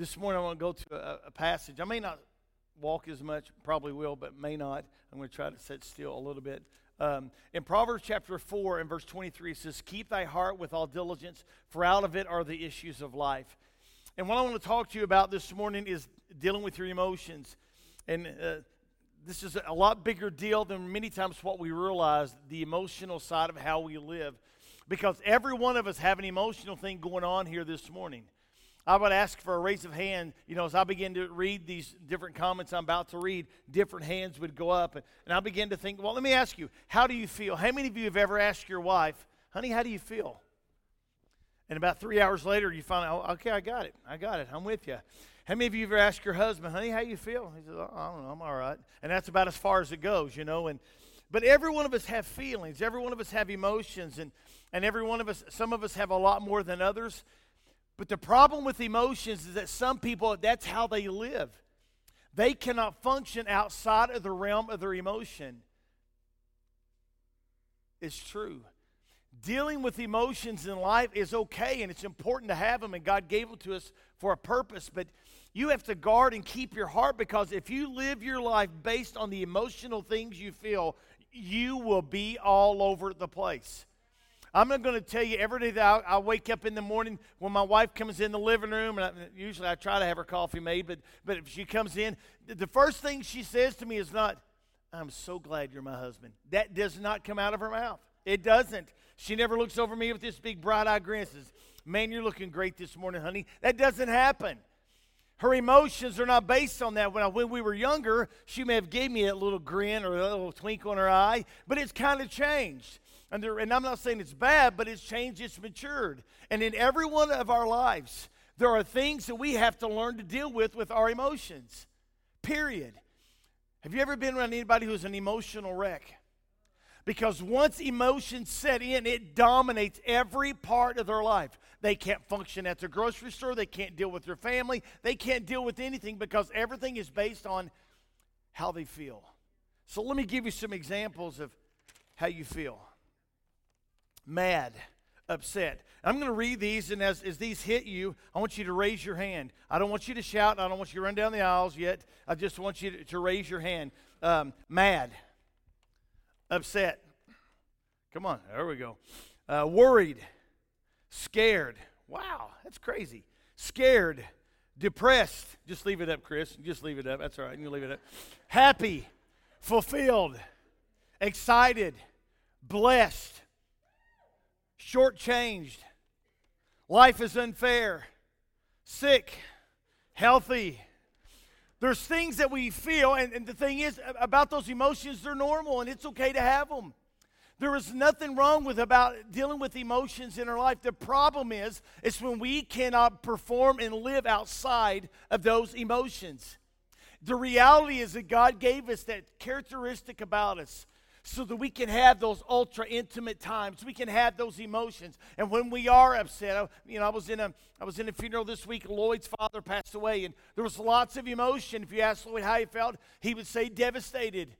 This morning I want to go to a, a passage. I may not walk as much, probably will, but may not. I'm going to try to sit still a little bit. Um, in Proverbs chapter 4 and verse 23, it says, Keep thy heart with all diligence, for out of it are the issues of life. And what I want to talk to you about this morning is dealing with your emotions. And uh, this is a lot bigger deal than many times what we realize the emotional side of how we live. Because every one of us have an emotional thing going on here this morning. I would ask for a raise of hand. You know, as I begin to read these different comments I'm about to read, different hands would go up. And, and I begin to think, well, let me ask you, how do you feel? How many of you have ever asked your wife, honey, how do you feel? And about three hours later, you find out, oh, okay, I got it. I got it. I'm with you. How many of you ever asked your husband, honey, how you feel? He says, oh, I don't know, I'm all right. And that's about as far as it goes, you know. And but every one of us have feelings. Every one of us have emotions, and and every one of us, some of us have a lot more than others. But the problem with emotions is that some people, that's how they live. They cannot function outside of the realm of their emotion. It's true dealing with emotions in life is okay and it's important to have them and God gave them to us for a purpose, but you have to guard and keep your heart because if you live your life based on the emotional things you feel, you will be all over the place. I'm not going to tell you every day that I, I, wake up in the morning when my wife comes in the living room, and I, usually I try to have her coffee made, but, but if she comes in, the first thing she says to me is not, I'm so glad you're my husband. That does not come out of her mouth. It doesn't. She never looks over me with this big bright eyed grin and says, Man, you're looking great this morning, honey. That doesn't happen. Her emotions are not based on that. When, I, when we were younger, she may have gave me a little grin or a little twinkle in her eye, but it's kind of changed. And, there, and I'm not saying it's bad, but it's changed, it's matured. And in every one of our lives, there are things that we have to learn to deal with with our emotions. Period. Have you ever been around anybody who's an emotional wreck? Because once emotions set in, it dominates every part of their life. They can't function at the grocery store, they can't deal with their family, they can't deal with anything because everything is based on how they feel. So let me give you some examples of how you feel mad, upset. I'm going to read these, and as, as these hit you, I want you to raise your hand. I don't want you to shout, I don't want you to run down the aisles yet. I just want you to, to raise your hand. Um, mad upset. Come on, there we go. Uh, worried, scared. Wow, that's crazy. Scared, depressed. Just leave it up, Chris. Just leave it up. That's all right. You leave it up. Happy, fulfilled, excited, blessed, shortchanged. Life is unfair, sick, healthy, there's things that we feel, and, and the thing is about those emotions, they're normal and it's okay to have them. There is nothing wrong with about dealing with emotions in our life. The problem is, it's when we cannot perform and live outside of those emotions. The reality is that God gave us that characteristic about us so that we can have those ultra intimate times. We can have those emotions. And when we are upset, I, you know, I was in a I was in a funeral this week. Lloyd's father passed away, and there was lots of emotion. If you asked Lloyd how he felt, he would say devastated.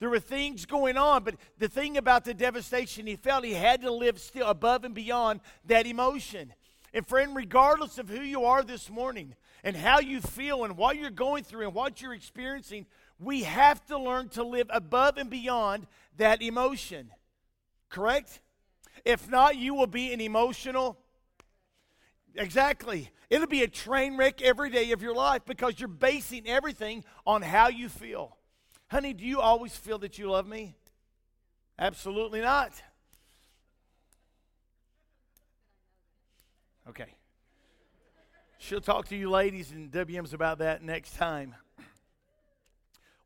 There were things going on, but the thing about the devastation he felt, he had to live still above and beyond that emotion. And friend, regardless of who you are this morning and how you feel and what you're going through and what you're experiencing, we have to learn to live above and beyond that emotion. Correct? If not, you will be an emotional. Exactly. It'll be a train wreck every day of your life because you're basing everything on how you feel. Honey, do you always feel that you love me? Absolutely not. Okay. She'll talk to you ladies and WMs about that next time.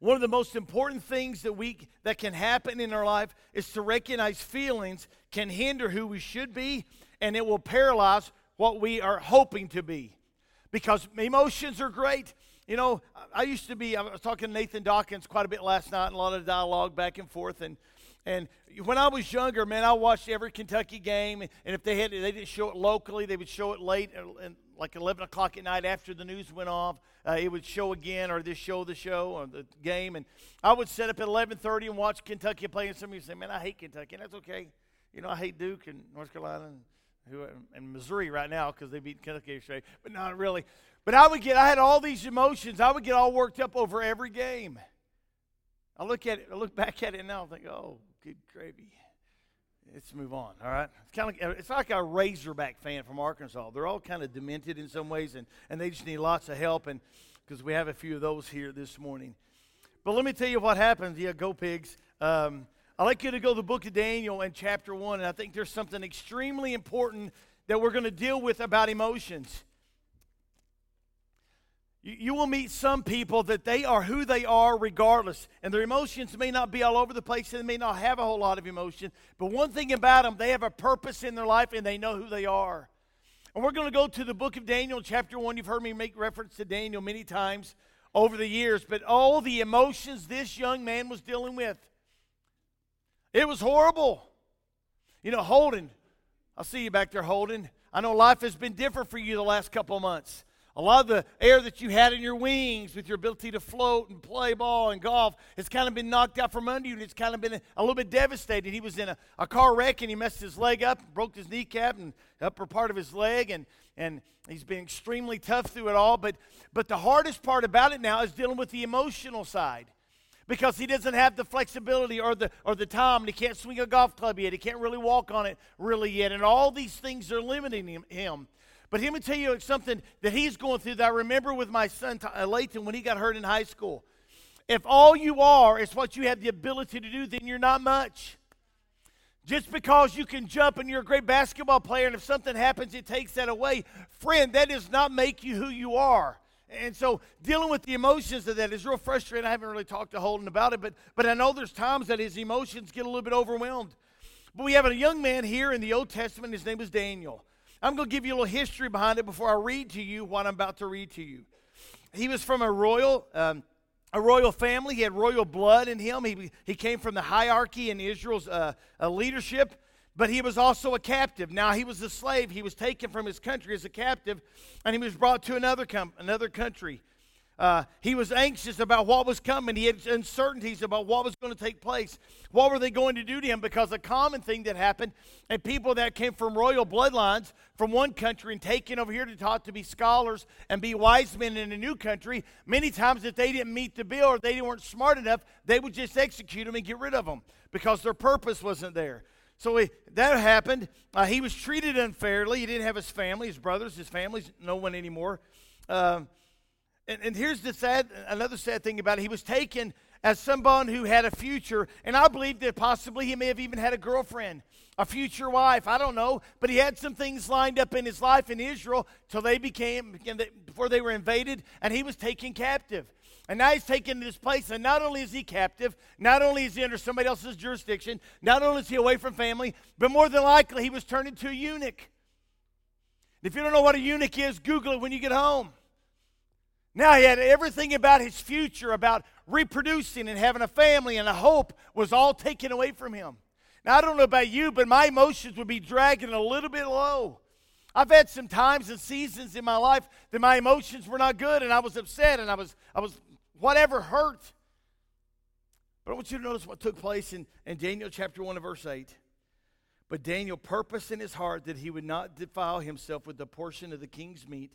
One of the most important things that we that can happen in our life is to recognize feelings can hinder who we should be and it will paralyze what we are hoping to be. Because emotions are great. You know, I used to be I was talking to Nathan Dawkins quite a bit last night and a lot of dialogue back and forth and and when I was younger, man, I watched every Kentucky game, and if they had they didn't show it locally, they would show it late, uh, and like 11 o'clock at night after the news went off uh, it would show again or this show the show or the game and i would set up at 11.30 and watch kentucky play and somebody would say man i hate kentucky and that's okay you know i hate duke and north carolina and, who, and missouri right now because they beat kentucky straight but not really But I would get, I had all these emotions. I would get all worked up over every game. I look at it, I look back at it now, and think, oh, good gravy. Let's move on. All right, it's kind of it's like a Razorback fan from Arkansas. They're all kind of demented in some ways, and and they just need lots of help. And because we have a few of those here this morning. But let me tell you what happens. Yeah, go pigs. Um, I'd like you to go to the book of Daniel and chapter one, and I think there's something extremely important that we're going to deal with about emotions. You, will meet some people that they are who they are regardless. And their emotions may not be all over the place and they may not have a whole lot of emotion. But one thing about them, they have a purpose in their life and they know who they are. And we're going to go to the book of Daniel, chapter 1. You've heard me make reference to Daniel many times over the years, but all the emotions this young man was dealing with. It was horrible. You know, Holden, I'll see you back there, Holden. I know life has been different for you the last couple months. A lot of the air that you had in your wings with your ability to float and play ball and golf has kind of been knocked out from under you, and it's kind of been a, little bit devastated. He was in a, a, car wreck and he messed his leg up, broke his kneecap and upper part of his leg, and, and he's been extremely tough through it all. But, but the hardest part about it now is dealing with the emotional side because he doesn't have the flexibility or the or the time and he can't swing a golf club yet he can't really walk on it really yet and all these things are limiting him, him. But let me tell you something that he's going through that I remember with my son, uh, Layton, when he got hurt in high school. If all you are is what you have the ability to do, then you're not much. Just because you can jump and you're a great basketball player, and if something happens, it takes that away. Friend, that does not make you who you are. And so dealing with the emotions of that is real frustrating. I haven't really talked to Holden about it, but, but I know there's times that his emotions get a little bit overwhelmed. But we have a young man here in the Old Testament. His name is Daniel. I'm going to give you a little history behind it before I read to you what I'm about to read to you. He was from a royal, um, a royal family. He had royal blood in him. He, he came from the hierarchy in Israel's uh, uh, leadership, but he was also a captive. Now he was a slave. He was taken from his country as a captive, and he was brought to another com- another country. Uh, he was anxious about what was coming. He had uncertainties about what was going to take place. What were they going to do to him? Because a common thing that happened, and people that came from royal bloodlines from one country and taken over here to taught to be scholars and be wise men in a new country, many times if they didn't meet the bill or they weren't smart enough, they would just execute them and get rid of them because their purpose wasn't there. So he, that happened. Uh, he was treated unfairly. He didn't have his family, his brothers, his family's no one anymore. Uh, and, and here's the sad, another sad thing about it. He was taken as someone who had a future, and I believe that possibly he may have even had a girlfriend, a future wife. I don't know, but he had some things lined up in his life in Israel till they became before they were invaded, and he was taken captive. And now he's taken to this place, and not only is he captive, not only is he under somebody else's jurisdiction, not only is he away from family, but more than likely he was turned into a eunuch. If you don't know what a eunuch is, Google it when you get home. Now he had everything about his future, about reproducing and having a family and a hope, was all taken away from him. Now, I don't know about you, but my emotions would be dragging a little bit low. I've had some times and seasons in my life that my emotions were not good and I was upset and I was, I was whatever hurt. But I want you to notice what took place in, in Daniel chapter 1 and verse 8. But Daniel purposed in his heart that he would not defile himself with the portion of the king's meat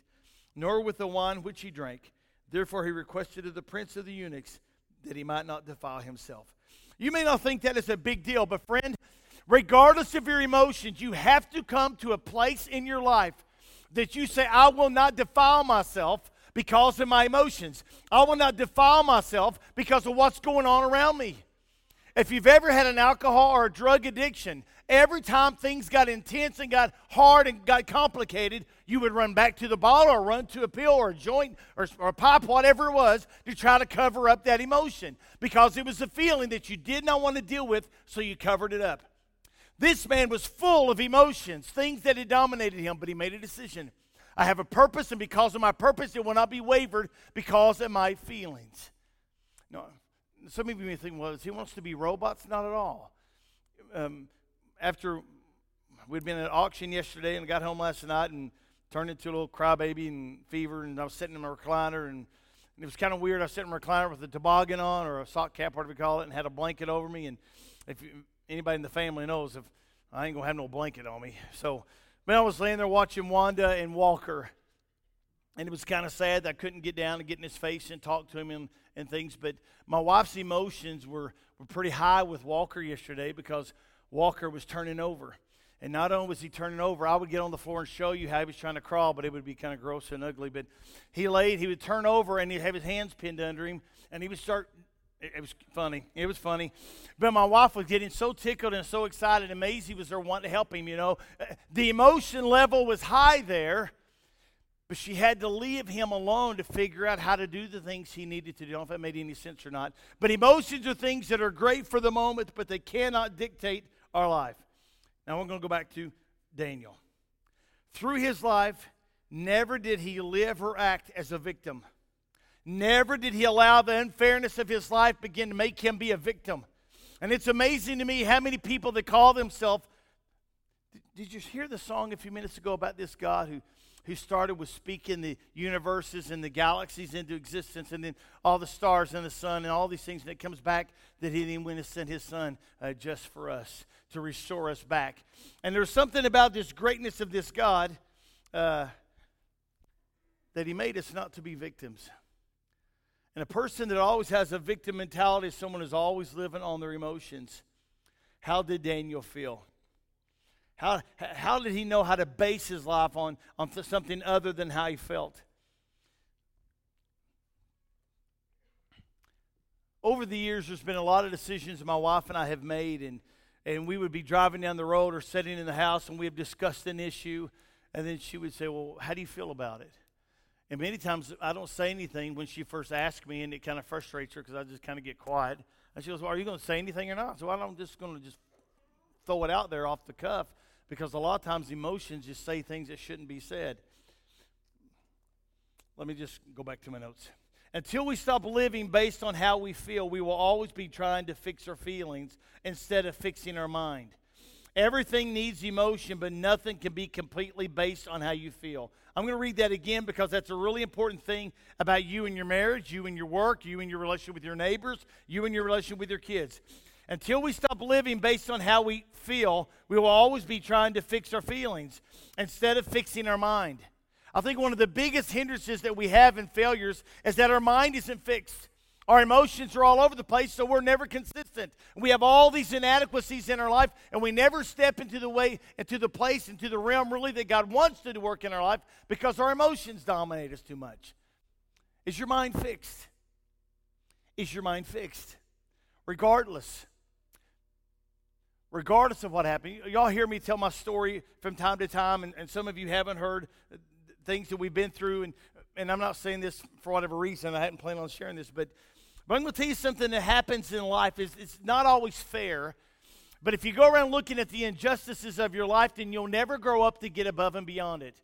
nor with the wine which he drank. Therefore, he requested of the prince of the eunuchs that he might not defile himself. You may not think that is a big deal, but friend, regardless of your emotions, you have to come to a place in your life that you say, I will not defile myself because of my emotions. I will not defile myself because of what's going on around me. If you've ever had an alcohol or a drug addiction, every time things got intense and got hard and got complicated, you would run back to the bottle or run to a pill or a joint or, or a pipe, whatever it was, to try to cover up that emotion because it was a feeling that you did not want to deal with, so you covered it up. This man was full of emotions, things that had dominated him, but he made a decision. I have a purpose, and because of my purpose, it will not be wavered because of my feelings. No, some of you may think, well, he wants to be robots? Not at all. Um, after we'd been at auction yesterday and got home last night and turned into a little crybaby and fever, and I was sitting in my recliner, and, it was kind of weird. I was sitting in my recliner with a toboggan on or a sock cap, whatever you call it, and had a blanket over me. And if you, anybody in the family knows, if I ain't gonna have no blanket on me, so man, I was laying there watching Wanda and Walker. and it was kind of sad that I couldn't get down and get in his face and talk to him and, and things. But my wife's emotions were, were pretty high with Walker yesterday because Walker was turning over. And not only was he turning over, I would get on the floor and show you how he was trying to crawl, but it would be kind of gross and ugly. But he laid, he would turn over and he'd have his hands pinned under him, and he would start. It, was funny. It was funny. But my wife was getting so tickled and so excited, and Maisie was there wanting to help him, you know. The emotion level was high there, but she had to leave him alone to figure out how to do the things he needed to do. I don't know if that made any sense or not. But emotions are things that are great for the moment, but they cannot dictate our life. Now we're going to go back to Daniel. Through his life, never did he live or act as a victim. Never did he allow the unfairness of his life begin to make him be a victim. And it's amazing to me how many people that call themselves. Did you hear the song a few minutes ago about this God who who started with speaking the universes and the galaxies into existence, and then all the stars and the sun and all these things. And it comes back that He didn't win to send His Son uh, just for us to restore us back. And there's something about this greatness of this God uh, that He made us not to be victims. And a person that always has a victim mentality is someone who's always living on their emotions. How did Daniel feel? How, how did he know how to base his life on, on something other than how he felt? Over the years, there's been a lot of decisions my wife and I have made, and, and we would be driving down the road or sitting in the house, and we have discussed an issue, and then she would say, Well, how do you feel about it? And many times I don't say anything when she first asks me, and it kind of frustrates her because I just kind of get quiet. And she goes, Well, are you going to say anything or not? So I'm just going to just throw it out there off the cuff because a lot of times emotions just say things that shouldn't be said. Let me just go back to my notes. Until we stop living based on how we feel, we will always be trying to fix our feelings instead of fixing our mind. Everything needs emotion, but nothing can be completely based on how you feel. I'm going to read that again because that's a really important thing about you and your marriage, you and your work, you and your relationship with your neighbors, you and your relationship with your kids. Until we stop living based on how we feel, we will always be trying to fix our feelings instead of fixing our mind. I think one of the biggest hindrances that we have in failures is that our mind isn't fixed. Our emotions are all over the place, so we're never consistent. We have all these inadequacies in our life, and we never step into the way, into the place, into the realm really that God wants to work in our life because our emotions dominate us too much. Is your mind fixed? Is your mind fixed? Regardless regardless of what happened. Y'all hear me tell my story from time to time, and, and some of you haven't heard uh, things that we've been through. And, and I'm not saying this for whatever reason. I hadn't planned on sharing this, but, but I'm going to tell you something that happens in life. is It's not always fair. But if you go around looking at the injustices of your life, then you'll never grow up to get above and beyond it.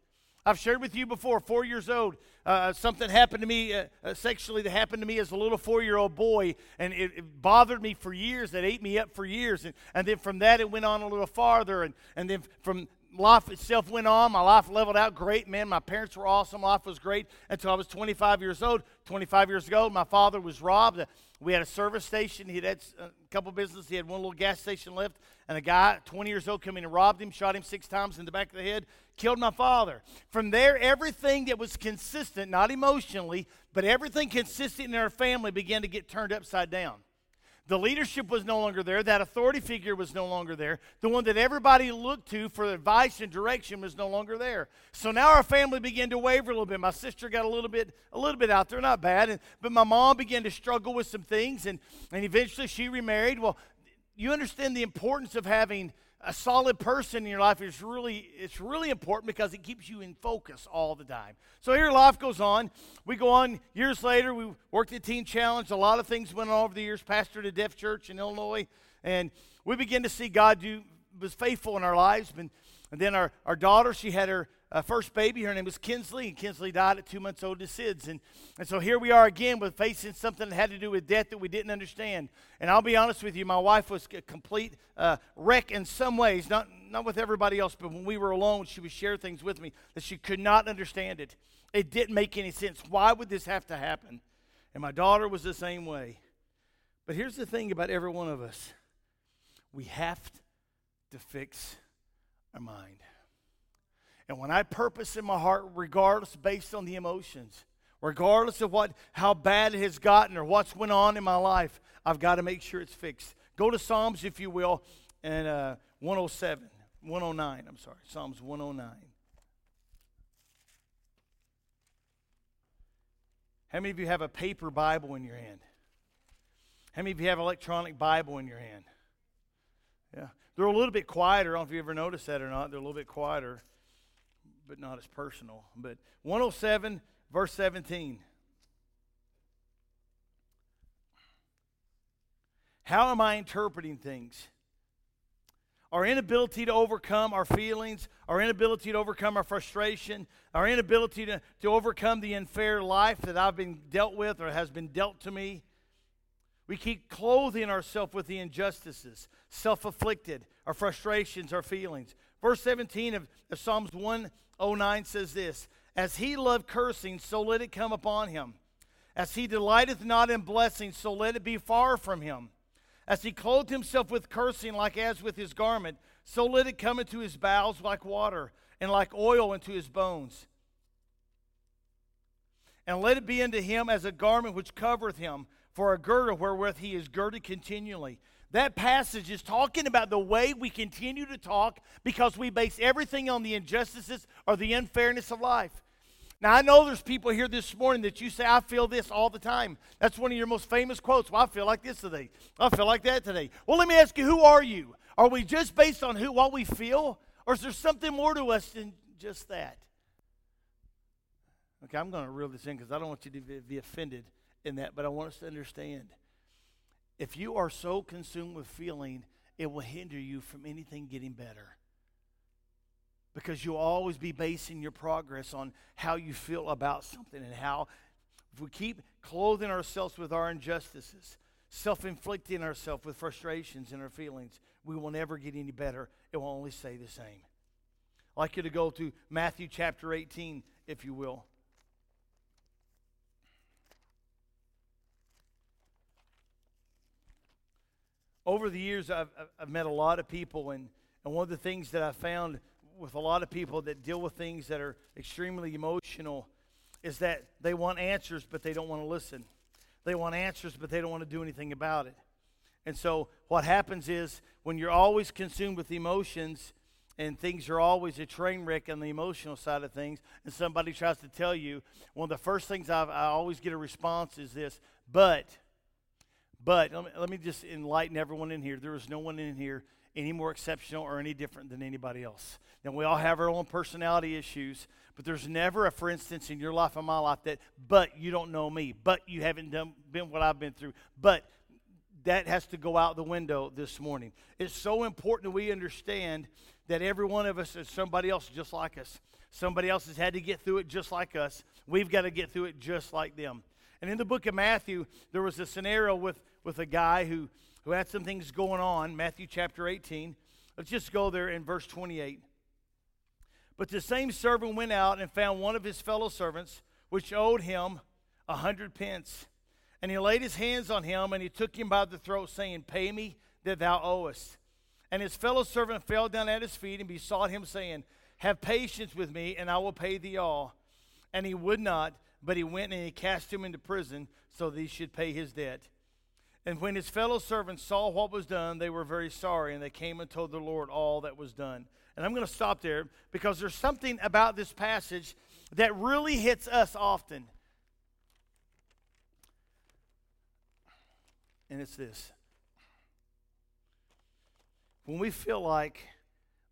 I've shared with you before, four years old, uh, something happened to me uh, uh, sexually that happened to me as a little four year old boy, and it, it, bothered me for years. It ate me up for years. And, and then from that, it went on a little farther. And, and then from life itself went on. My life leveled out great, man. My parents were awesome. Life was great until I was 25 years old. 25 years ago, my father was robbed. We had a service station. He had uh, a couple businesses. He had one little gas station left. And a guy, 20 years old, came in and robbed him, shot him six times in the back of the head, killed my father. From there, everything that was consistent, not emotionally, but everything consistent in our family began to get turned upside down. The leadership was no longer there. That authority figure was no longer there. The one that everybody looked to for advice and direction was no longer there. So now our family began to waver a little bit. My sister got a little bit, a little bit out there, not bad. And, but my mom began to struggle with some things, and, and eventually she remarried. Well, you understand the importance of having a solid person in your life is really it's really important because it keeps you in focus all the time. So here life goes on. We go on years later. We worked at teen challenge. A lot of things went on over the years. Pastored a deaf church in illinois. And we begin to see god do was faithful in our lives. And, and then our, our daughter she had her uh, first baby. Her name was Kinsley, and Kinsley died at two months old to SIDS. And, and so here we are again with facing something that had to do with death that we didn't understand. And I'll be honest with you, my wife was a complete uh, wreck in some ways, not, not with everybody else, but when we were alone, she would share things with me that she could not understand it. It didn't make any sense. Why would this have to happen? And my daughter was the same way. But here's the thing about every one of us we have to fix our mind. And when I purpose in my heart, regardless based on the emotions, regardless of what how bad it has gotten or what's went on in my life, I've got to make sure it's fixed. Go to Psalms, if you will, and uh, 107, 109. I'm sorry, Psalms 109. How many of you have a paper Bible in your hand? How many of you have electronic Bible in your hand? Yeah. They're a little bit quieter. I don't know if you ever noticed that or not. They're a little bit quieter, but not as personal. But 107, verse 17. How am I interpreting things? Our inability to overcome our feelings, our inability to overcome our frustration, our inability to, to overcome the unfair life that I've been dealt with or has been dealt to me. We keep clothing ourselves with the injustices, self afflicted, our frustrations, our feelings. Verse 17 of, of Psalms 109 says this As he loved cursing, so let it come upon him. As he delighteth not in blessing, so let it be far from him. As he clothed himself with cursing like as with his garment, so let it come into his bowels like water, and like oil into his bones. And let it be unto him as a garment which covereth him, for a girdle wherewith he is girded continually. That passage is talking about the way we continue to talk because we base everything on the injustices or the unfairness of life. Now, I know there's people here this morning that you say, I feel this all the time. That's one of your most famous quotes. Well, I feel like this today. I feel like that today. Well, let me ask you, who are you? Are we just based on who, what we feel? Or is there something more to us than just that? Okay, I'm going to reel this in because I don't want you to be, be offended in that, but I want us to understand. If you are so consumed with feeling, it will hinder you from anything getting better. Because you'll always be basing your progress on how you feel about something and how if we keep clothing ourselves with our injustices self-inflicting ourselves with frustrations and our feelings we will never get any better. It will only stay the same. I'd like you to go to matthew chapter 18 if you will over the years i've, I've met a lot of people and, and one of the things that i found with a lot of people that deal with things that are extremely emotional is that they want answers, but they don't want to listen. They want answers, but they don't want to do anything about it. And so, what happens is when you're always consumed with emotions and things are always a train wreck on the emotional side of things, and somebody tries to tell you, one of the first things I've, i always get a response is this, but, but, let me, let me just enlighten everyone in here. There is no one in here any more exceptional or any different than anybody else. Now, we all have our own personality issues, but there's never a, for instance, in your life and my life that, but you don't know me, but you haven't done, been what I've been through, but that has to go out the window this morning. It's so important we understand that every one of us is somebody else just like us. Somebody else has had to get through it just like us. We've got to get through it just like them. And in the book of Matthew, there was a scenario with, with a guy who who had some things going on, Matthew chapter 18. Let's just go there in verse 28. But the same servant went out and found one of his fellow servants, which owed him a hundred pence. And he laid his hands on him, and he took him by the throat, saying, Pay me that thou owest. And his fellow servant fell down at his feet and besought him, saying, Have patience with me, and I will pay thee all. And he would not, but he went and he cast him into prison, so that he should pay his debt. And when his fellow servants saw what was done, they were very sorry, and they came and told the Lord all that was done. And I'm going to stop there because there's something about this passage that really hits us often. And it's this when we feel like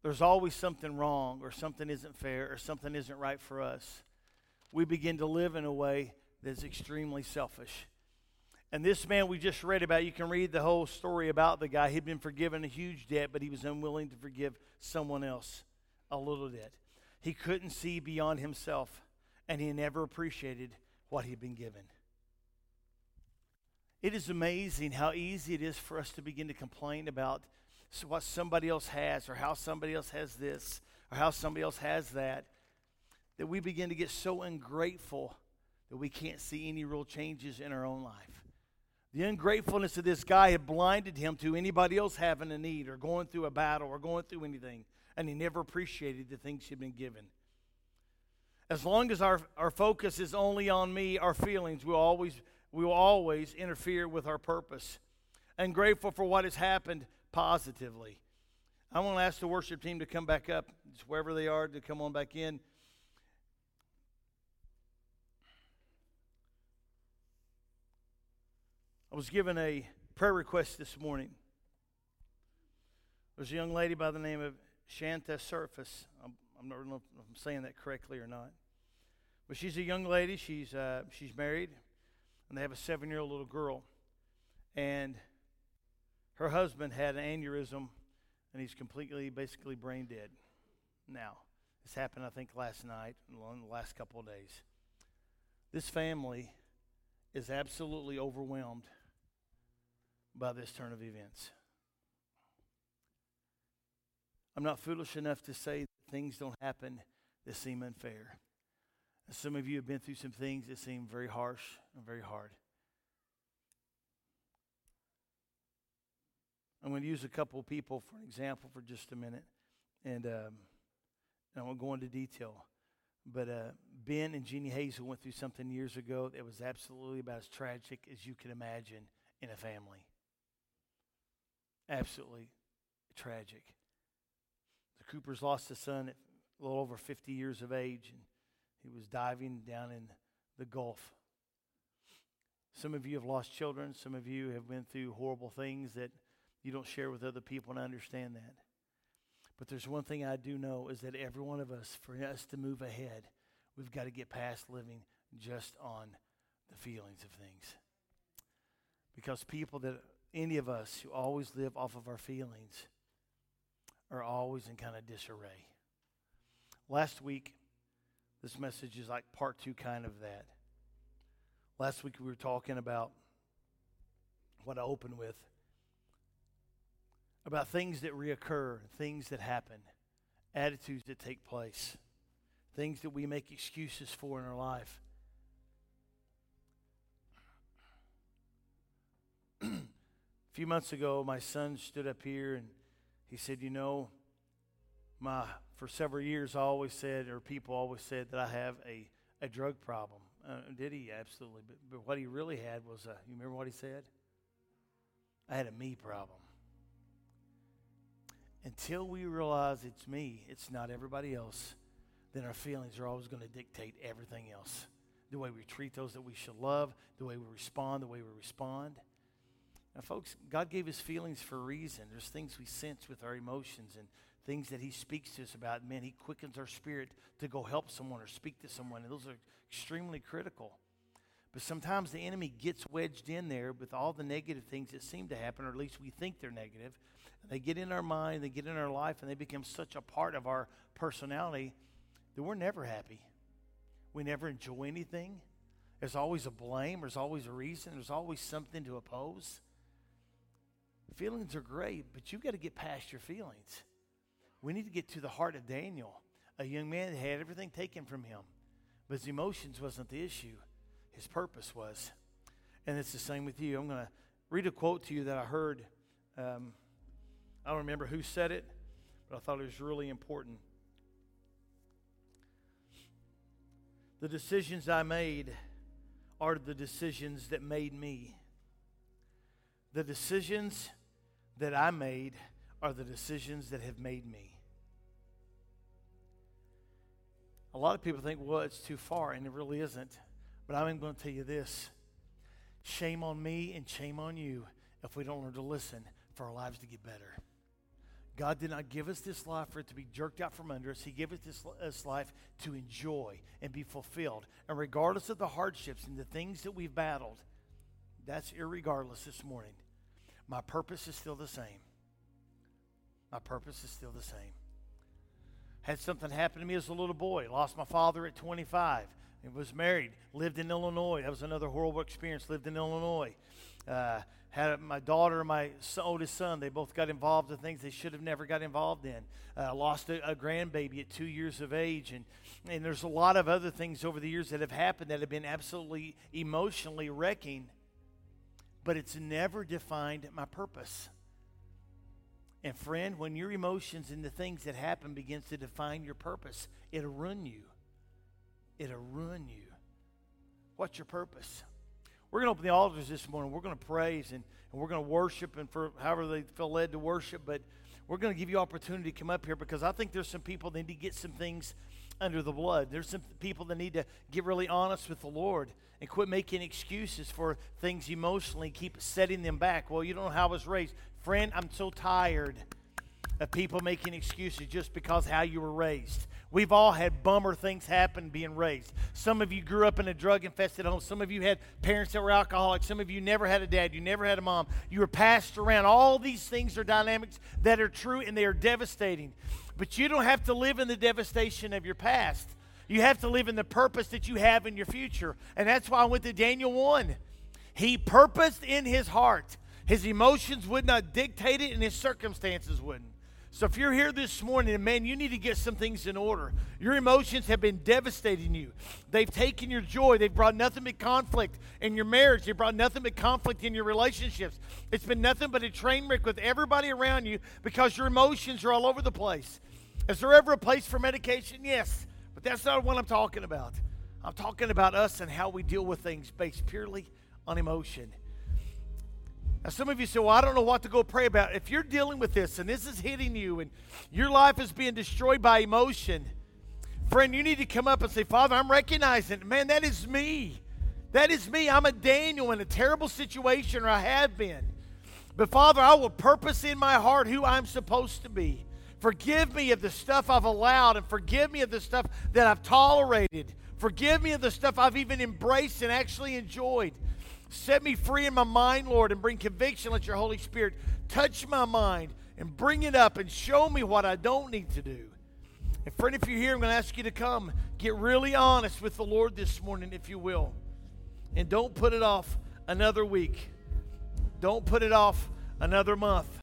there's always something wrong, or something isn't fair, or something isn't right for us, we begin to live in a way that's extremely selfish. And this man we just read about, you can read the whole story about the guy. He'd been forgiven a huge debt, but he was unwilling to forgive someone else a little debt. He couldn't see beyond himself, and he never appreciated what he'd been given. It is amazing how easy it is for us to begin to complain about what somebody else has, or how somebody else has this, or how somebody else has that, that we begin to get so ungrateful that we can't see any real changes in our own life. The ungratefulness of this guy had blinded him to anybody else having a need or going through a battle or going through anything. And he never appreciated the things he'd been given. As long as our, our focus is only on me, our feelings will always, will always interfere with our purpose. And grateful for what has happened positively. I want to ask the worship team to come back up, just wherever they are, to come on back in. I was given a prayer request this morning. There's a young lady by the name of Shanta Surface. I'm, I'm not know if I'm saying that correctly or not. But she's a young lady. She's, uh, she's married, and they have a seven year old little girl. And her husband had an aneurysm, and he's completely, basically brain dead now. This happened, I think, last night, in the last couple of days. This family is absolutely overwhelmed by this turn of events. I'm not foolish enough to say things don't happen that seem unfair. Some of you have been through some things that seem very harsh and very hard. I'm going to use a couple people for an example for just a minute, and, um, and I won't go into detail. But uh, Ben and Jeannie Hazel went through something years ago that was absolutely about as tragic as you can imagine in a family. Absolutely tragic. The Coopers lost a son at a little over 50 years of age, and he was diving down in the Gulf. Some of you have lost children. Some of you have been through horrible things that you don't share with other people, and I understand that. But there's one thing I do know is that every one of us, for us to move ahead, we've got to get past living just on the feelings of things. Because people that any of us who always live off of our feelings are always in kind of disarray. Last week, this message is like part two, kind of that. Last week, we were talking about what I opened with about things that reoccur, things that happen, attitudes that take place, things that we make excuses for in our life. A few months ago, my son stood up here and he said, You know, my for several years, I always said, or people always said, that I have a, a drug problem. Uh, did he? Absolutely. But, but what he really had was, a, you remember what he said? I had a me problem. Until we realize it's me, it's not everybody else, then our feelings are always going to dictate everything else. The way we treat those that we should love, the way we respond, the way we respond. Now, folks, God gave us feelings for a reason. There's things we sense with our emotions and things that He speaks to us about. Man, He quickens our spirit to go help someone or speak to someone. And those are extremely critical. But sometimes the enemy gets wedged in there with all the negative things that seem to happen, or at least we think they're negative. And they get in our mind, they get in our life, and they become such a part of our personality that we're never happy. We never enjoy anything. There's always a blame, there's always a reason, there's always something to oppose. Feelings are great, but you've got to get past your feelings. We need to get to the heart of Daniel, a young man that had everything taken from him, but his emotions wasn't the issue. His purpose was. And it's the same with you. I'm going to read a quote to you that I heard. Um, I don't remember who said it, but I thought it was really important. The decisions I made are the decisions that made me. The decisions that I made are the decisions that have made me. A lot of people think, well, it's too far, and it really isn't. But I'm going to tell you this shame on me and shame on you if we don't learn to listen for our lives to get better. God did not give us this life for it to be jerked out from under us. He gave us this, life to enjoy and be fulfilled. And regardless of the hardships and the things that we've battled, that's irregardless this morning. My purpose is still the same. My purpose is still the same. Had something happen to me as a little boy. Lost my father at 25. And was married. Lived in Illinois. That was another horrible experience. Lived in Illinois. Uh, had my daughter and my oldest son. They both got involved in things they should have never got involved in. Uh, lost a, a, grandbaby at two years of age, and and there's a lot of other things over the years that have happened that have been absolutely emotionally wrecking but it's never defined my purpose. And friend, when your emotions and the things that happen begins to define your purpose, it'll ruin you. it'll ruin you. What's your purpose? We're going to open the altars this morning. We're going to praise and, and we're going to worship and for however they feel led to worship. But we're going to give you opportunity to come up here because I think there's some people that need to get some things under the blood. There's some people that need to get really honest with the Lord and quit making excuses for things emotionally, keep setting them back. Well, you don't know how I was raised. Friend, I'm so tired of people making excuses just because how you were raised. We've all had bummer things happen being raised. Some of you grew up in a drug infested home. Some of you had parents that were alcoholics. Some of you never had a dad. You never had a mom. You were passed around. All these things are dynamics that are true and they are devastating. But you don't have to live in the devastation of your past. You have to live in the purpose that you have in your future. And that's why I went to Daniel 1. He purposed in his heart. His emotions would not dictate it, and his circumstances wouldn't. So if you're here this morning, man, you need to get some things in order. Your emotions have been devastating you. They've taken your joy. They've brought nothing but conflict in your marriage. They've brought nothing but conflict in your relationships. It's been nothing but a train wreck with everybody around you because your emotions are all over the place. Is there ever a place for medication? Yes. But that's not what I'm talking about. I'm talking about us and how we deal with things based purely on emotion. Now, some of you say, Well, I don't know what to go pray about. If you're dealing with this and this is hitting you and your life is being destroyed by emotion, friend, you need to come up and say, Father, I'm recognizing, man, that is me. That is me. I'm a Daniel in a terrible situation, or I have been. But Father, I will purpose in my heart who I'm supposed to be. Forgive me of the stuff I've allowed, and forgive me of the stuff that I've tolerated. Forgive me of the stuff I've even embraced and actually enjoyed. Set me free in my mind, Lord, and bring conviction. Let your Holy Spirit touch my mind and bring it up and show me what I don't need to do. And friend, if you're here, I'm going to ask you to come. Get really honest with the Lord this morning, if you will. And don't put it off another week. Don't put it off another month.